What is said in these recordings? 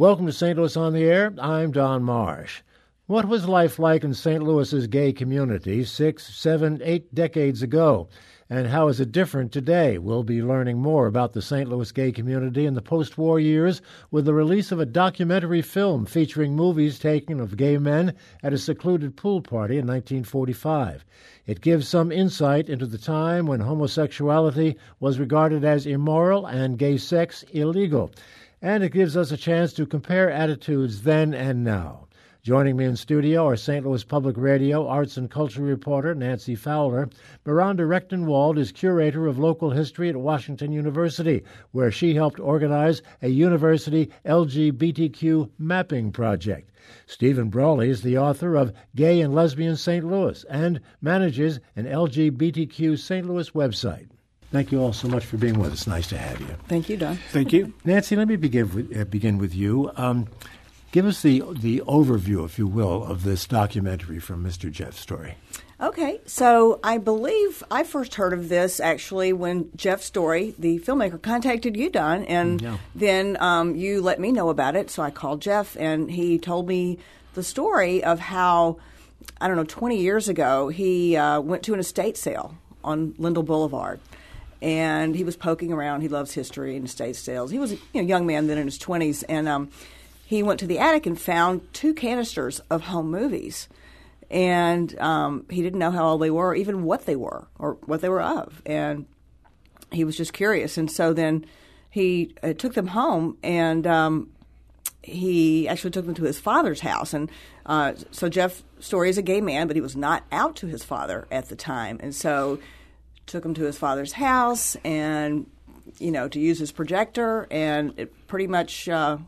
Welcome to St. Louis on the Air. I'm Don Marsh. What was life like in St. Louis's gay community six, seven, eight decades ago? And how is it different today? We'll be learning more about the St. Louis gay community in the post war years with the release of a documentary film featuring movies taken of gay men at a secluded pool party in 1945. It gives some insight into the time when homosexuality was regarded as immoral and gay sex illegal and it gives us a chance to compare attitudes then and now. Joining me in studio are St. Louis Public Radio arts and culture reporter Nancy Fowler. Miranda Rectenwald is curator of local history at Washington University, where she helped organize a university LGBTQ mapping project. Steven Brawley is the author of Gay and Lesbian St. Louis and manages an LGBTQ St. Louis website. Thank you all so much for being with us. Nice to have you. Thank you, Don. Thank you. Nancy, let me begin with, uh, begin with you. Um, give us the, the overview, if you will, of this documentary from Mr. Jeff Story. Okay, so I believe I first heard of this actually when Jeff Story, the filmmaker, contacted you, Don, and yeah. then um, you let me know about it. So I called Jeff, and he told me the story of how, I don't know, 20 years ago, he uh, went to an estate sale on Lindell Boulevard and he was poking around. He loves history and estate sales. He was a you know, young man then in his 20s, and um, he went to the attic and found two canisters of home movies. And um, he didn't know how old they were, or even what they were, or what they were of. And he was just curious. And so then he uh, took them home and um, he actually took them to his father's house. And uh, so Jeff Story is a gay man, but he was not out to his father at the time. And so took him to his father's house and you know to use his projector, and it pretty much uh,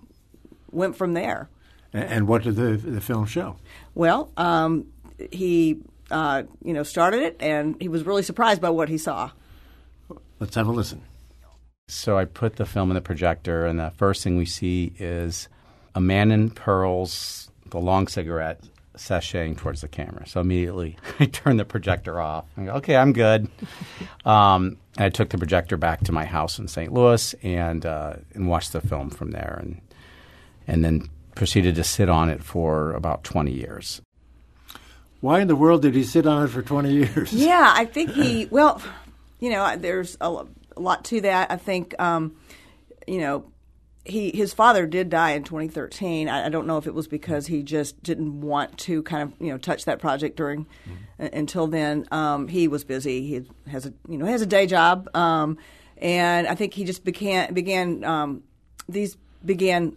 went from there. And what did the the film show? Well, um, he uh, you know started it, and he was really surprised by what he saw. Let's have a listen. So I put the film in the projector, and the first thing we see is a man in pearls, the long cigarette, sashaying towards the camera. So immediately I turned the projector off. I go, okay, I'm good. Um, I took the projector back to my house in St. Louis and uh, and watched the film from there, and and then proceeded to sit on it for about 20 years. Why in the world did he sit on it for 20 years? Yeah, I think he. Well, you know, there's a, lot to that. I think. Um, you know, he his father did die in 2013. I, I, don't know if it was because he just didn't want to kind of you know touch that project during mm-hmm. until then. Um, he was busy. He has a you know has a day job, um, and I think he just began began um, these began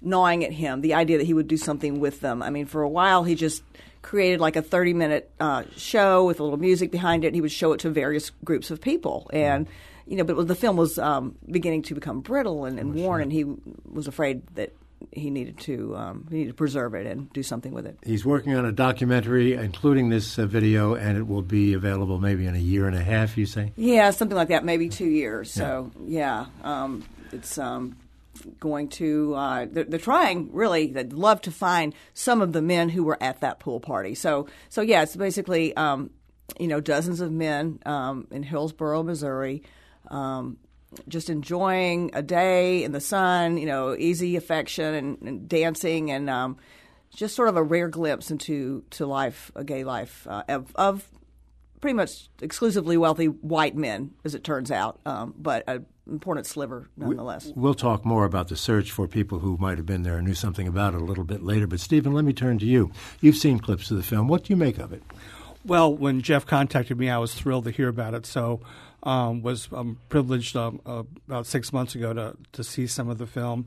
gnawing at him. The idea that he would do something with them. I mean, for a while he just created like a 30 minute uh, show with a little music behind it. He would show it to various groups of people and. Mm-hmm you know, but the film was um, beginning to become brittle and, and oh, worn, sure. and he was afraid that he needed to um, he needed to preserve it and do something with it. He's working on a documentary, including this uh, video, and it will be available maybe in a year and a half. You say? Yeah, something like that, maybe two years. Yeah. So yeah, um, it's um, going to uh, they're, they're, trying really. They'd love to find some of the men who were at that pool party. So so yeah, it's basically um, you know dozens of men um, in Hillsboro, Missouri um, just enjoying a day in the sun, you know, easy affection and, and dancing, and um, just sort of a rare glimpse into to life, a gay life uh, of, of, pretty much exclusively wealthy white men, as it turns out, um, but an important sliver nonetheless. We'll talk more about the search for people who might have been there and knew something about it a little bit later. But Stephen, let me turn to you. You've seen clips of the film. What do you make of it? Well, when Jeff contacted me, I was thrilled to hear about it. So um, was um, privileged um, uh, about six months ago to to see some of the film.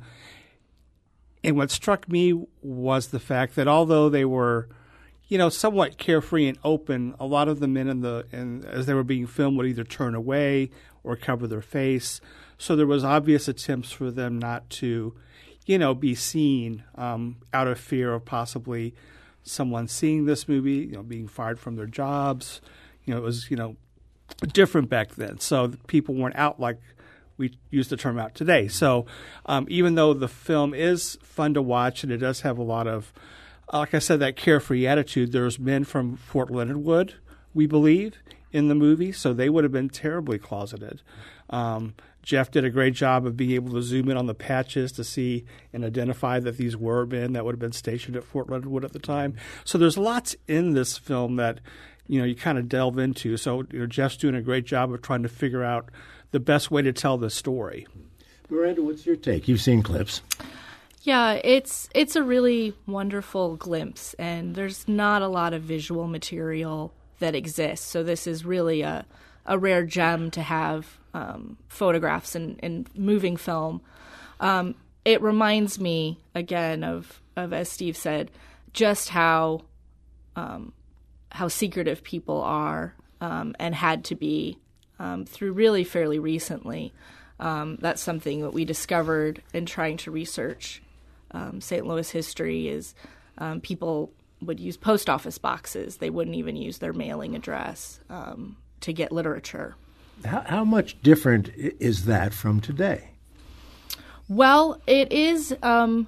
And what struck me was the fact that although they were, you know, somewhat carefree and open, a lot of the men in the and as they were being filmed would either turn away or cover their face. So there was obvious attempts for them not to, you know, be seen um, out of fear of possibly someone seeing this movie, you know, being fired from their jobs. You know, it was you know different back then. So people weren't out like we use the term out today. So um, even though the film is fun to watch and it does have a lot of, uh, like I said, that carefree attitude, there's men from Fort Leonard Wood, we believe, in the movie. So they would have been terribly closeted. Um, Jeff did a great job of being able to zoom in on the patches to see and identify that these were men that would have been stationed at Fort Leonard Wood at the time. So there's lots in this film that you know you kind of delve into. So you know, Jeff's doing a great job of trying to figure out the best way to tell the story. Miranda, what's your take? You've seen clips. Yeah, it's it's a really wonderful glimpse, and there's not a lot of visual material that exists. So this is really a a rare gem to have um, photographs and, and moving film. Um, it reminds me again of of as Steve said, just how um, how secretive people are um, and had to be um, through really fairly recently. Um, that's something that we discovered in trying to research St. Louis history. Is people would use post office boxes; they wouldn't even use their mailing address to get literature. How, how much different is that from today? Well, it is. Um,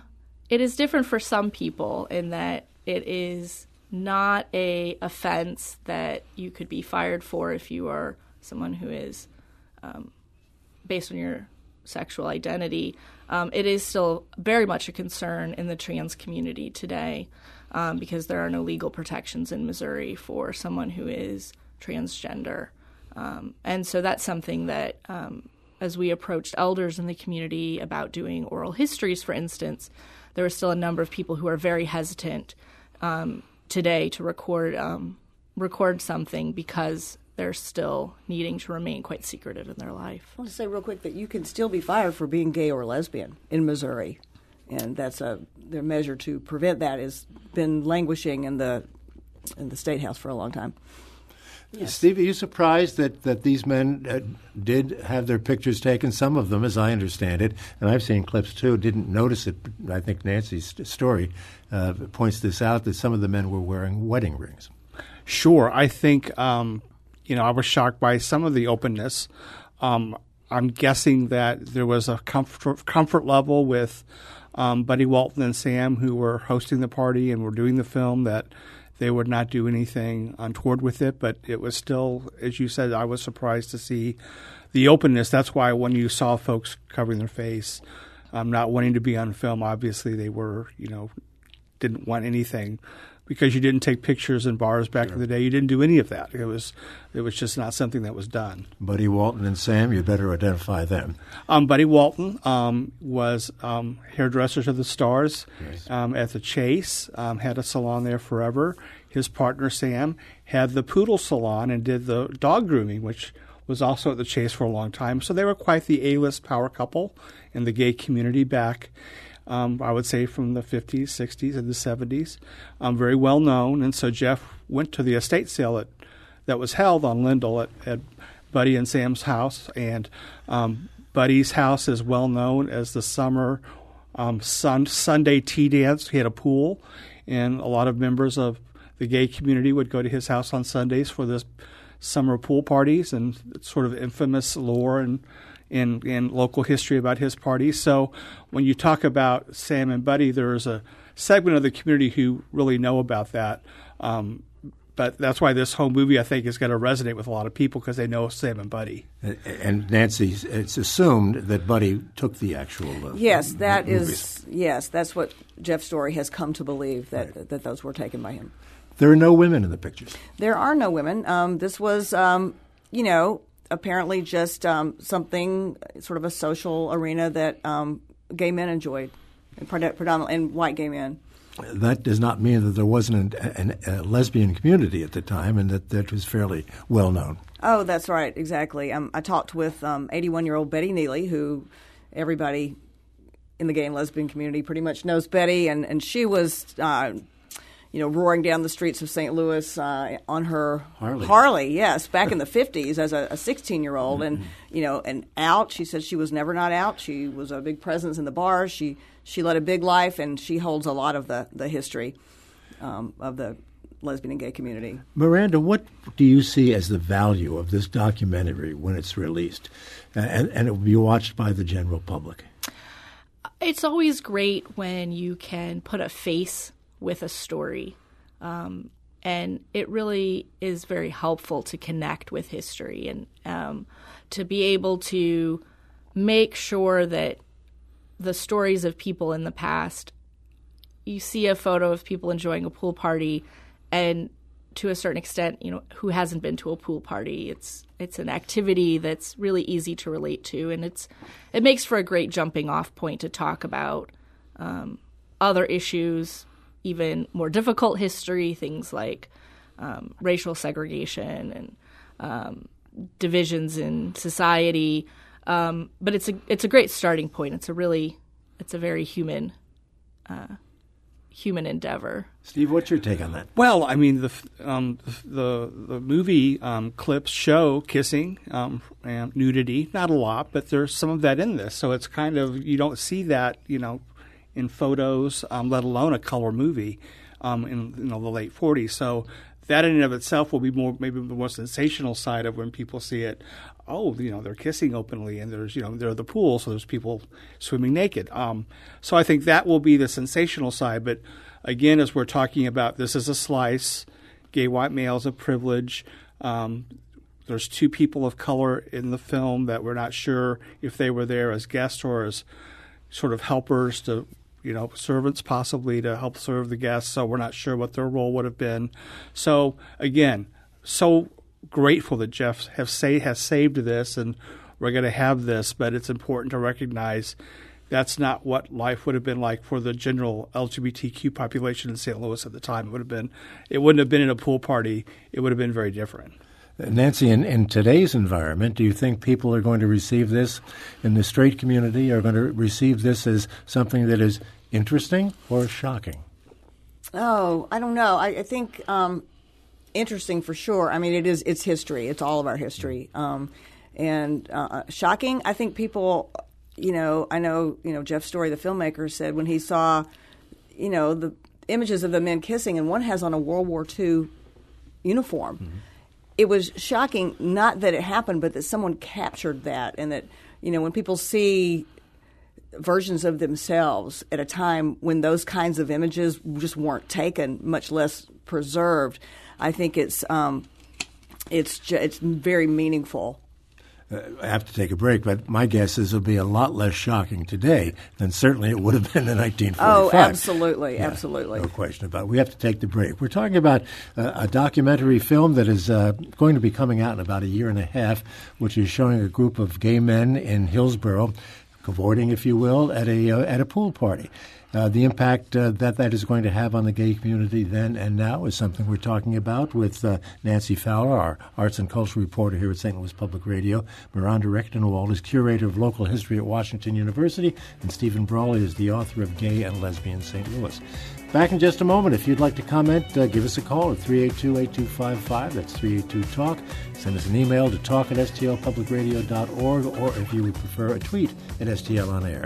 it is different for some people in that it is not a offense that you could be fired for if you are someone who is um, based on your sexual identity. Um, it is still very much a concern in the trans community today um, because there are no legal protections in Missouri for someone who is transgender. Um, and so that's something that, um, as we approached elders in the community about doing oral histories, for instance, there are still a number of people who are very hesitant um, today to record um, record something because they're still needing to remain quite secretive in their life. I want to say real quick that you can still be fired for being gay or lesbian in Missouri, and that's a their measure to prevent that has been languishing in the in the state house for a long time. Yes. Steve, are you surprised that, that these men uh, did have their pictures taken? Some of them, as I understand it, and I've seen clips too, didn't notice it. I think Nancy's story uh, points this out that some of the men were wearing wedding rings. Sure. I think, um, you know, I was shocked by some of the openness. Um, I'm guessing that there was a comfort, comfort level with um, Buddy Walton and Sam, who were hosting the party and were doing the film, that they would not do anything untoward with it, but it was still, as you said, I was surprised to see the openness. That's why when you saw folks covering their face, um, not wanting to be on film, obviously they were, you know, didn't want anything because you didn't take pictures in bars back sure. in the day. You didn't do any of that. It was it was just not something that was done. Buddy Walton and Sam, you better identify them. Um, Buddy Walton um, was um, hairdresser to the stars yes. Um, at the Chase. Um, had a salon there forever. His partner Sam had the poodle salon and did the dog grooming, which was also at the Chase for a long time. So they were quite the A-list power couple in the gay community back um, I would say from the 50s, 60s, and the 70s. Um, very well known. And so Jeff went to the estate sale that, that was held on Lindell at, at Buddy and Sam's house. And um, Buddy's house is well known as the summer um, sun, Sunday tea dance. He had a pool, and a lot of members of the gay community would go to his house on Sundays for this summer pool parties and sort of infamous lore and in in local history about his party. So when you talk about Sam and Buddy, there's a segment of the community who really know about that. Um, but that's why this whole movie, I think, is going to resonate with a lot of people because they know Sam and Buddy. And Nancy, it's assumed that Buddy took the actual. Uh, yes, that movies. is yes, that's what Jeff Story has come to believe that right. that those were taken by him. There are no women in the pictures. There are no women. Um, this was, um, you know, apparently just um, something, sort of a social arena that um, gay men enjoyed, and predominantly, and white gay men. That does not mean that there wasn't an, an, a lesbian community at the time, and that that was fairly well known. Oh, that's right, exactly. Um, I talked with 81 um, year old Betty Neely, who everybody in the gay and lesbian community pretty much knows Betty, and, and she was uh, you know, roaring down the streets of St. Louis uh, on her Harley. Harley, yes, back in the 50s as a 16 year old. And, mm-hmm. you know, and out. She said she was never not out. She was a big presence in the bars. She, she led a big life, and she holds a lot of the, the history um, of the lesbian and gay community. Miranda, what do you see as the value of this documentary when it's released and, and it will be watched by the general public? It's always great when you can put a face with a story. Um, and it really is very helpful to connect with history and um, to be able to make sure that the stories of people in the past you see a photo of people enjoying a pool party and to a certain extent, you know, who hasn't been to a pool party? It's it's an activity that's really easy to relate to, and it's it makes for a great jumping off point to talk about um, other issues, even more difficult history, things like um, racial segregation and um, divisions in society. Um, but it's a it's a great starting point. It's a really it's a very human uh, human endeavor. Steve, what's your take on that? Well, I mean, the um, the the movie um, clips show kissing um, and nudity. Not a lot, but there's some of that in this. So it's kind of you don't see that, you know, in photos, um, let alone a color movie um, in you know the late 40s. So that in and of itself will be more maybe the more sensational side of when people see it. Oh, you know, they're kissing openly, and there's you know they're the pool, so there's people swimming naked. Um, so I think that will be the sensational side. But again, as we're talking about, this is a slice. Gay white males of privilege. Um, there's two people of color in the film that we're not sure if they were there as guests or as sort of helpers to you know, servants possibly to help serve the guests. So we're not sure what their role would have been. So again, so grateful that Jeff have say, has saved this, and we're going to have this. But it's important to recognize that's not what life would have been like for the general LGBTQ population in St. Louis at the time. It would have been, it wouldn't have been in a pool party. It would have been very different. Nancy, in, in today's environment, do you think people are going to receive this in the straight community are going to receive this as something that is interesting or shocking? Oh, I don't know. I, I think um, interesting for sure. I mean, it is. It's history. It's all of our history. Um, and uh, shocking. I think people. You know, I know. You know, Jeff Story, the filmmaker, said when he saw, you know, the images of the men kissing, and one has on a World War II uniform. Mm-hmm. It was shocking, not that it happened, but that someone captured that, and that you know, when people see versions of themselves at a time when those kinds of images just weren't taken, much less preserved. I think it's um, it's it's very meaningful. Uh, I have to take a break, but my guess is it'll be a lot less shocking today than certainly it would have been in 1945. Oh, absolutely, yeah, absolutely. No question about it. We have to take the break. We're talking about uh, a documentary film that is uh, going to be coming out in about a year and a half, which is showing a group of gay men in Hillsboro cavorting, if you will, at a uh, at a pool party. Uh, the impact uh, that that is going to have on the gay community then and now is something we're talking about with uh, Nancy Fowler, our arts and culture reporter here at St. Louis Public Radio. Miranda Rectenwald is curator of local history at Washington University, and Steven Brawley is the author of Gay and Lesbian St. Louis. Back in just a moment. If you'd like to comment, uh, give us a call at 382 8255. That's 382 Talk. Send us an email to talk at stlpublicradio.org, or if you would prefer, a tweet at STL on air.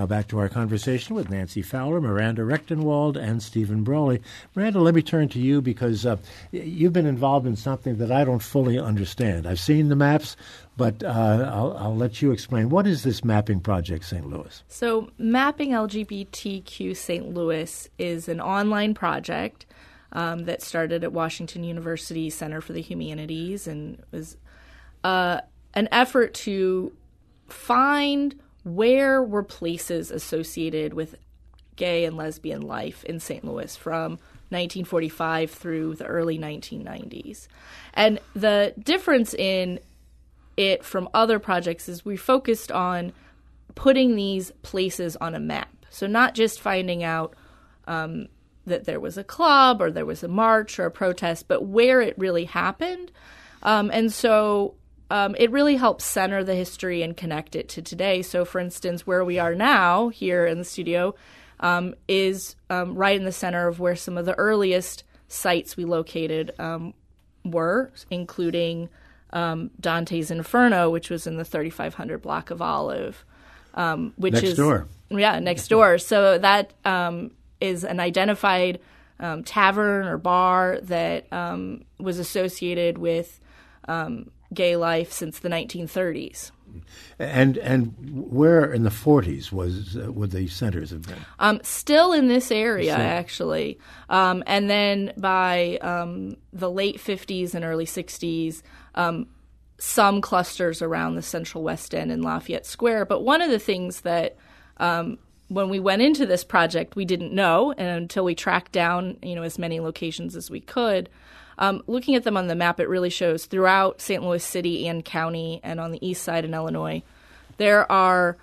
Now back to our conversation with Nancy Fowler, Miranda Rectenwald, and Steven Brawley. Miranda, let me turn to you because uh, you've been involved in something that I don't fully understand. I've seen the maps, but uh, I'll, I'll, let you explain. What is this mapping project, St. Louis? So, Mapping LGBTQ St. Louis is an online project um, that started at Washington University Center for the Humanities and was uh, an effort to find where were places associated with gay and lesbian life in St. Louis from 1945 through the early 1990s. And the difference in it from other projects is we focused on putting these places on a map. So, not just finding out um, that there was a club or there was a march or a protest, but where it really happened. Um, and so um, it really helps center the history and connect it to today. So, for instance, where we are now here in the studio um, is um, right in the center of where some of the earliest sites we located um, were, including um, Dante's Inferno, which was in the 3500 block of Olive, um, which next is door. yeah next door. So that is an identified tavern or bar that was associated with. Um, gay life since the 1930s. And and where in the 40s was uh, would the centers have been? Um, still in this area, actually. Um, and then by um, the late 50s and early 60s, um, some clusters around the Central West End and Lafayette Square. But one of the things that um, when we went into this project, we didn't know, and until we tracked down, you know, as many locations as we could. Um, looking at them on the map, it really shows throughout St. Louis City and County, and on the east side in Illinois, there are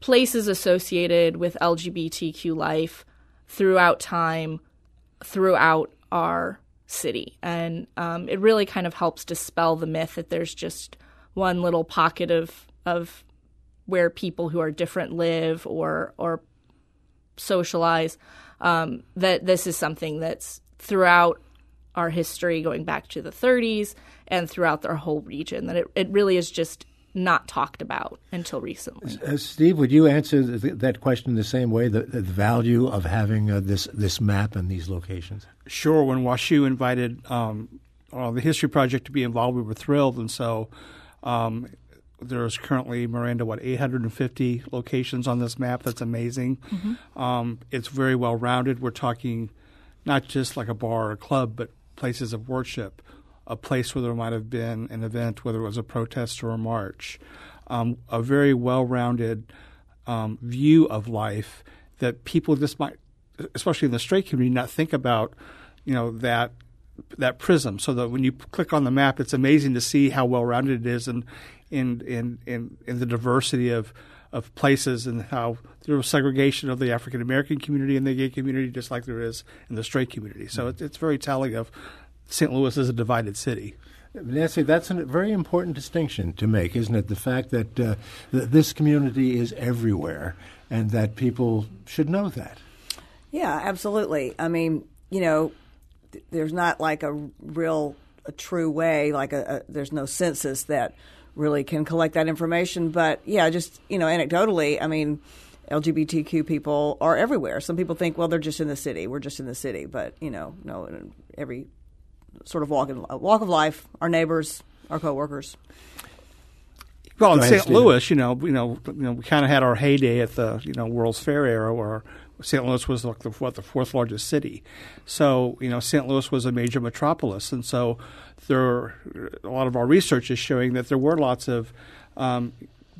places associated with LGBTQ life throughout time, throughout our city, and um, it really kind of helps dispel the myth that there's just one little pocket of of where people who are different live or or socialize. Um, that this is something that's throughout our history, going back to the 30s and throughout our whole region. That it, it really is just not talked about until recently. Uh, Steve, would you answer th- that question the same way? The, the value of having uh, this this map and these locations. Sure. When WashU invited um, uh, the History Project to be involved, we were thrilled, and so um, there's currently Miranda what 850 locations on this map. That's amazing. Um, it's very well rounded. We're talking not just like a bar or a club, but places of worship, a place where there might have been an event, whether it was a protest or a march, um, a very well rounded um, view of life that people just might, especially in the straight community, not think about, you know, that that prism. So that when you click on the map, it's amazing to see how well rounded it is and in in in in the diversity of of places and how there was segregation of the African American community and the gay community, just like there is in the straight community. So it's, it's very telling of St. Louis as a divided city. Nancy, that's a very important distinction to make, isn't it? The fact that uh, th- this community is everywhere and that people should know that. Yeah, absolutely. I mean, you know, th- there's not like a real, a true way, like a, a there's no census that really can collect that information. But yeah, just you know, anecdotally, I mean, LGBTQ people are everywhere. Some people think, well, they're just in the city. We're just in the city, but you know, no, in every sort of walk in walk of life, our neighbors, our coworkers. Well, in St. Louis, you know, you know, you know, we kind of had our heyday at the you know World's Fair era, where St. Louis was like the what the fourth largest city. So you know, St. Louis was a major metropolis, and so there a lot of our research is showing that there were lots of um,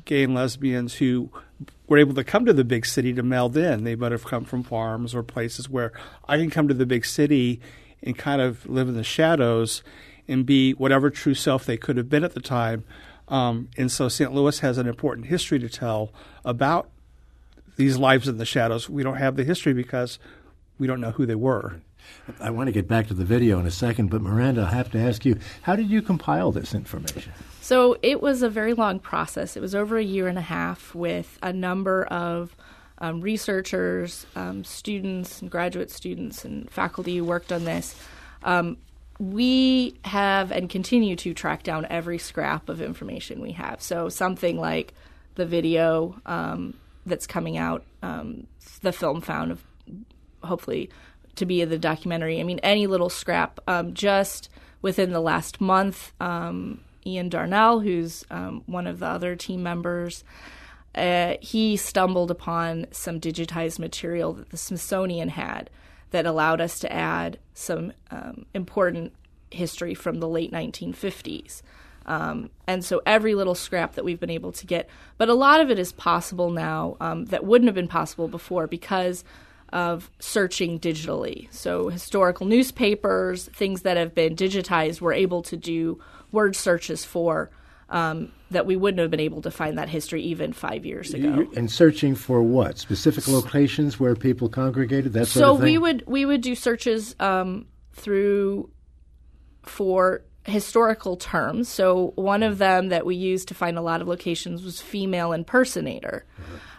gay and lesbians who were able to come to the big city to meld in. They might have come from farms or places where I can come to the big city and kind of live in the shadows and be whatever true self they could have been at the time. Um, and so St. Louis has an important history to tell about these lives in the shadows. We don't have the history because we don't know who they were. I want to get back to the video in a second, but Miranda, I have to ask you, how did you compile this information? So it was a very long process. It was over a year and a half with a number of um, researchers, um, students, and graduate students, and faculty who worked on this. Um, we have and continue to track down every scrap of information we have. So something like the video um, that's coming out, um, the film found of hopefully to be the documentary. I mean, any little scrap. Um, just within the last month, um, Ian Darnell, who's um, one of the other team members, uh, he stumbled upon some digitized material that the Smithsonian had that allowed us to add some um, important history from the late 1950s. Um, and so every little scrap that we've been able to get, but a lot of it is possible now um, that wouldn't have been possible before because of searching digitally. So historical newspapers, things that have been digitized, we're able to do word searches for um, that we wouldn't have been able to find that history even five years ago. And searching for what? Specific locations where people congregated, that sort so of thing? we would we would do searches um, through for historical terms. So one of them that we used to find a lot of locations was female impersonator,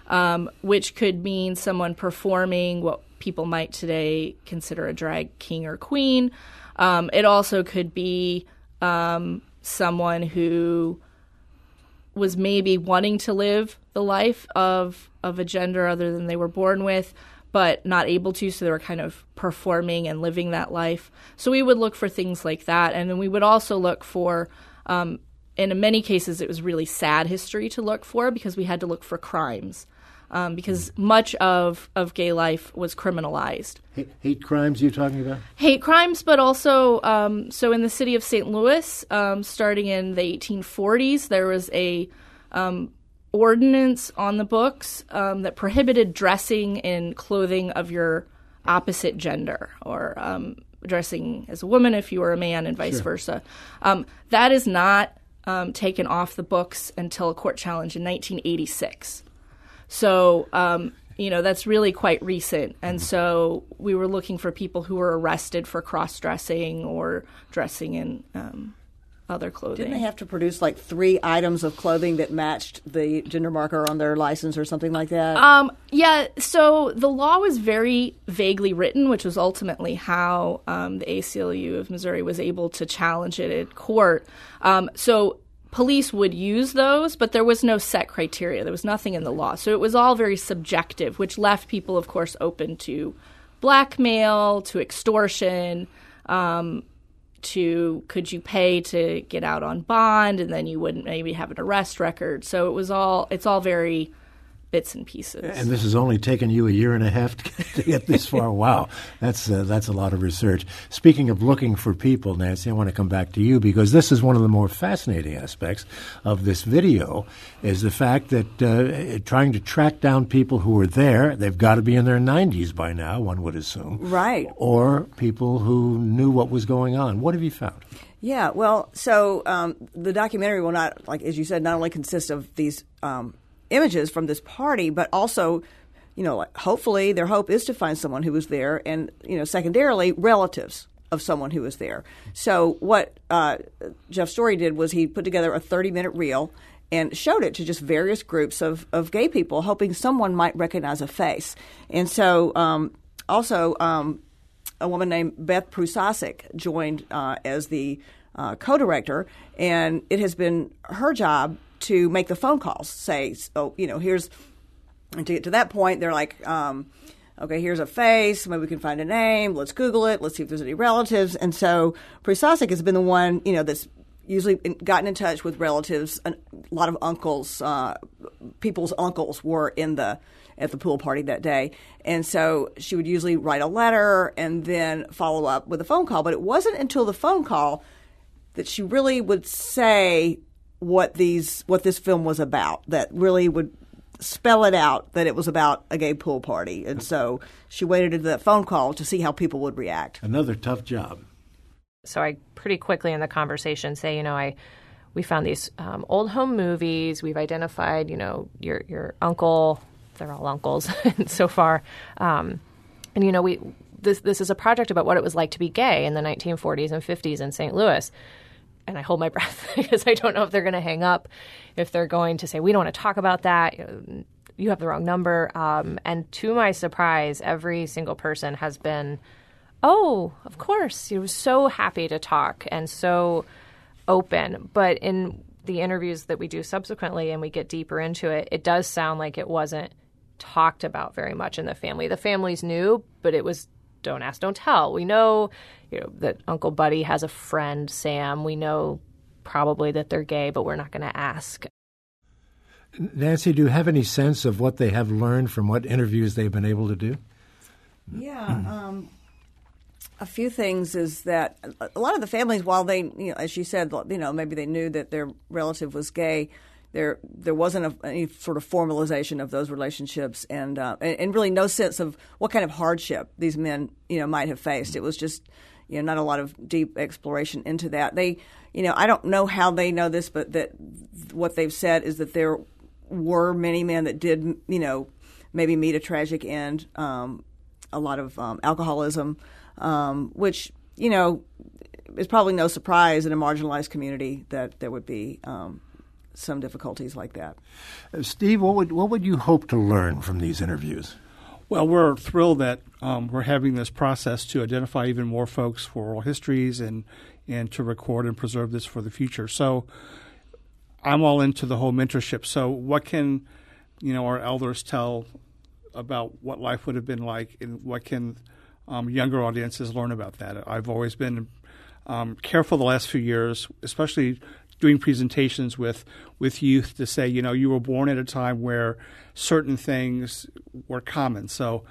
um, which could mean someone performing what people might today consider a drag king or queen. Um, it also could be um, someone who was maybe wanting to live the life of of a gender other than they were born with but not able to so they were kind of performing and living that life so we would look for things like that and then we would also look for um, and in many cases, it was really sad history to look for because we had to look for crimes. Um, because much of, of gay life was criminalized. Hate, hate crimes you're talking about? Hate crimes, but also, um, so in the city of St. Louis, um, starting in the 1840s, there was a um, ordinance on the books um, that prohibited dressing in clothing of your opposite gender or um, dressing as a woman if you were a man and vice sure. versa. Um, that is not um, taken off the books until a court challenge in 1986. So, um, you know, that's really quite recent. And mm-hmm. so we were looking for people who were arrested for cross dressing or dressing in um, other clothing. Didn't they have to produce like three items of clothing that matched the gender marker on their license or something like that? Um, yeah. So the law was very vaguely written, which was ultimately how um, the ACLU of Missouri was able to challenge it at court. Um, so police would use those, but there was no set criteria. There was nothing in the law. So it was all very subjective, which left people, of course, open to blackmail, to extortion. Um, to could you pay to get out on bond? And then you wouldn't maybe have an arrest record. So it was all it's all very bits and pieces. And this has only taken you a year and a half to get, to get this far. wow, that's uh, that's a lot of research. Speaking of looking for people, Nancy, I want to come back to you because this is one of the more fascinating aspects of this video is the fact that uh, trying to track down people who were there. They've got to be in their 90s by now, one would assume. Right. Or people who knew what was going on. What have you found? Yeah, well, so um, the documentary will not, like as you said, not only consist of these um, images from this party, but also, you know, hopefully their hope is to find someone who was there, and you know, secondarily, relatives of someone who was there. So what uh, Jeff Story did was he put together a 30 minute reel and showed it to just various groups of, of gay people, hoping someone might recognize a face. And so um, also um, a woman named Beth Prusasic joined uh, as the uh, co-director, and it has been her job to make the phone calls. Say, oh, you know, here's, and to get to that point, they're like, um, okay, here's a face. Maybe we can find a name. Let's Google it. Let's see if there's any relatives. And so Prisasic has been the one, you know, that's usually gotten in touch with relatives. A lot of uncles, uh, people's uncles were in the at the pool party that day, and so she would usually write a letter and then follow up with a phone call. But it wasn't until the phone call that she really would say what these what this film was about that really would spell it out that it was about a gay pool party. And so she waited to that phone call to see how people would react. Another tough job. So i pretty quickly in the conversation say you know i we found these um, old home movies. We've identified you know your your uncle. They're all uncles so far. Um, and you know we this this is a project about what it was like to be gay in the 1940s and 50s in st louis and I hold my breath because I don't know if they're going to hang up, if they're going to say, we don't want to talk about that. You have the wrong number. Um, and to my surprise, every single person has been, oh, of course. You was so happy to talk and so open. But in the interviews that we do subsequently and we get deeper into it, it does sound like it wasn't talked about very much in the family. The families knew, but it was don't ask, don't tell. We know, you know, that Uncle Buddy has a friend, Sam. We know probably that they're gay, but we're not going to ask. Nancy, do you have any sense of what they have learned from what interviews they've been able to do? Yeah, um, a few things is that a lot of the families, while they, you know, as you said, you know, maybe they knew that their relative was gay, there there wasn't a, any sort of formalization of those relationships, and, uh, and, and really no sense of what kind of hardship these men you know might have faced. It was just you know not a lot of deep exploration into that. They you know I don't know how they know this, but that what they've said is that there were many men that did you know maybe meet a tragic end, um, a lot of um, alcoholism, um, which you know is probably no surprise in a marginalized community that there would be um, some difficulties like that. Uh, Steve, what would what would you hope to learn from these interviews? Well, we're thrilled that um, we're having this process to identify even more folks for oral histories and and to record and preserve this for the future. So, I'm all into the whole mentorship. So, what can you know our elders tell about what life would have been like, and what can um, younger audiences learn about that? I've always been um, careful the last few years, especially doing presentations with with youth to say, you know, you were born at a time where certain things were common. So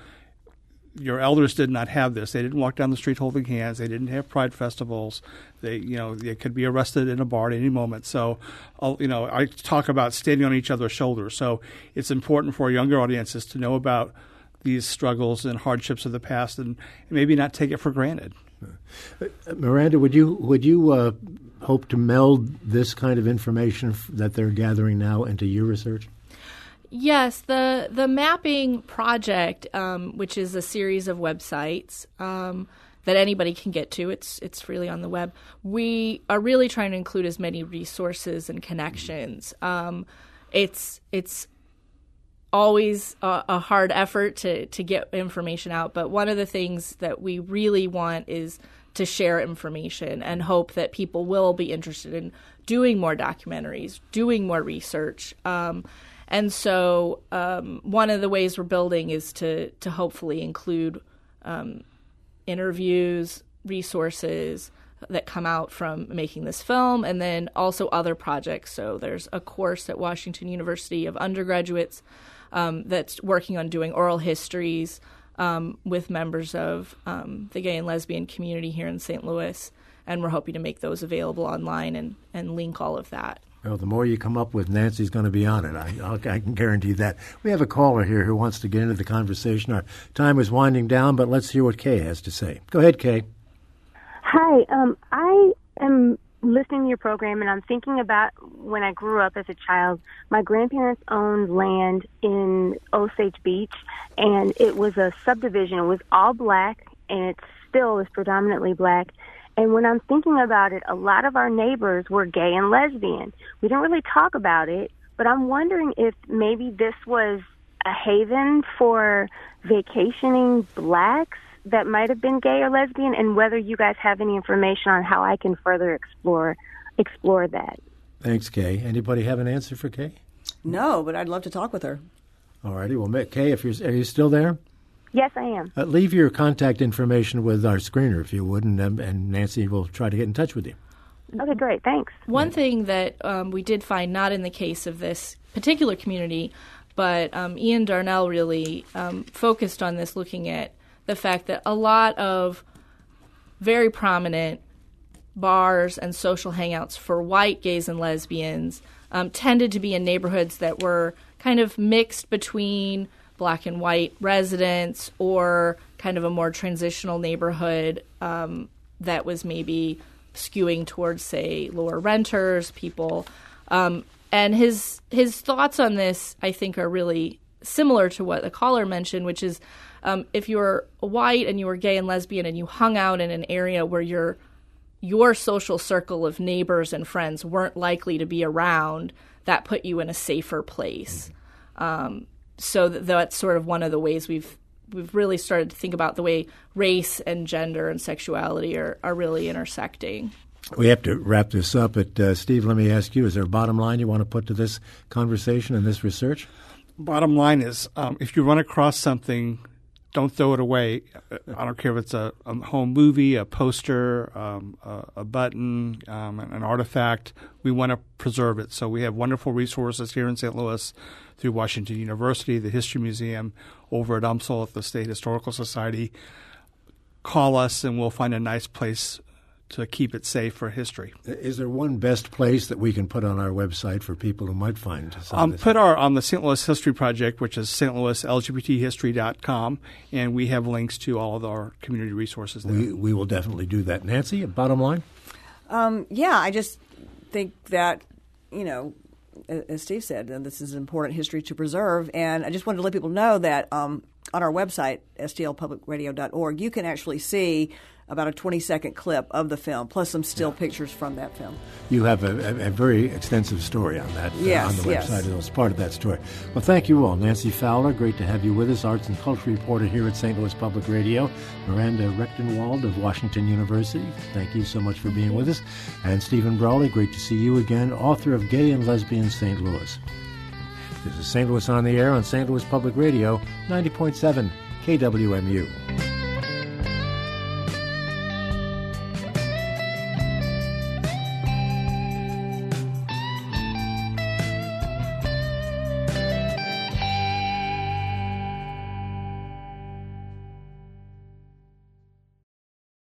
your elders did not have this. They didn't walk down the street holding hands. They didn't have pride festivals. They, you know, they could be arrested in a bar at any moment. So, you know, I talk about standing on each other's shoulders. So it's important for younger audiences to know about these struggles and hardships of the past and maybe not take it for granted. Uh, Miranda, would you would you uh, hope to meld this kind of information that they're gathering now into your research? Yes, the the mapping project, um, which is a series of websites um, that anybody can get to. It's it's freely on the web. We are really trying to include as many resources and connections. Um, it's it's always a, a, hard effort to to get information out, but one of the things that we really want is to share information and hope that people will be interested in doing more documentaries, doing more research. Um, and so, um, one of the ways we're building is to to hopefully include um, interviews, resources that come out from making this film, and then also other projects. So, there's a course at Washington University of undergraduates um, that's working on doing oral histories um, with members of um, the gay and lesbian community here in St. Louis, and we're hoping to make those available online and and link all of that. Well, the more you come up with, Nancy's going to be on it. I, I, can guarantee that. We have a caller here who wants to get into the conversation. Our time is winding down, but let's hear what Kay has to say. Go ahead, Kay. Hi. Um, I am listening to your program, and I'm thinking about when I grew up as a child. My grandparents owned land in Osage Beach, and it was a subdivision. It was all black, and it still is predominantly black. And when I'm thinking about it, a lot of our neighbors were gay and lesbian. We don't really talk about it, but I'm wondering if maybe this was a haven for vacationing blacks that might have been gay or lesbian and whether you guys have any information on how I can further explore explore that. Thanks, Kay. Anybody have an answer for Kay? No, but I'd love to talk with her. All righty. Well, Kay, if you're are you still there? Yes, I am. Uh, leave your contact information with our screener, if you would, and, um, and Nancy will try to get in touch with you. Okay, great. Thanks. One thing that um, we did find, not in the case of this particular community, but um, Ian Darnell really um, focused on this, looking at the fact that a lot of very prominent bars and social hangouts for white gays and lesbians um, tended to be in neighborhoods that were kind of mixed between black and white residents or kind of a more transitional neighborhood um, that was maybe skewing towards, say, lower renters, people. Um, and his his thoughts on this, I think, are really similar to what the caller mentioned, which is um, if you're white and you were gay and lesbian and you hung out in an area where your your social circle of neighbors and friends weren't likely to be around, that put you in a safer place. Um, so that's sort of one of the ways we've we've really started to think about the way race and gender and sexuality are, are really intersecting. We have to wrap this up, but uh, Steve, let me ask you: Is there a bottom line you want to put to this conversation and this research? Bottom line is, um, if you run across something, don't throw it away. I don't care if it's a, a home movie, a poster, um, a, a, button, um, an artifact. We want to preserve it. So we have wonderful resources here in St. Louis through Washington University, the History Museum, over at UMSL at the State Historical Society. Call us and we'll find a nice place to keep it safe for history. Is there one best place that we can put on our website for people who might find um, Put our on the St. Louis History Project, which is stlouislgbthistory.com, and we have links to all of our community resources there. We, we will definitely do that. Nancy, bottom line? Um, yeah, I just think that, you know, as Steve said, this is important history to preserve. And I just wanted to let people know that um, on our website, stlpublicradio.org, you can actually see about a 20 second clip of the film, plus some still yeah. pictures from that film. You have a, a, a very extensive story on that yes, uh, on the yes. website. It was part of that story. Well, thank you all. Nancy Fowler, great to have you with us, arts and culture reporter here at St. Louis Public Radio. Miranda Rectenwald of Washington University, thank you so much for being with us. And Steven Brawley, great to see you again, author of Gay and Lesbian St. Louis. This is St. Louis on the Air on St. Louis Public Radio, 90.7 KWMU.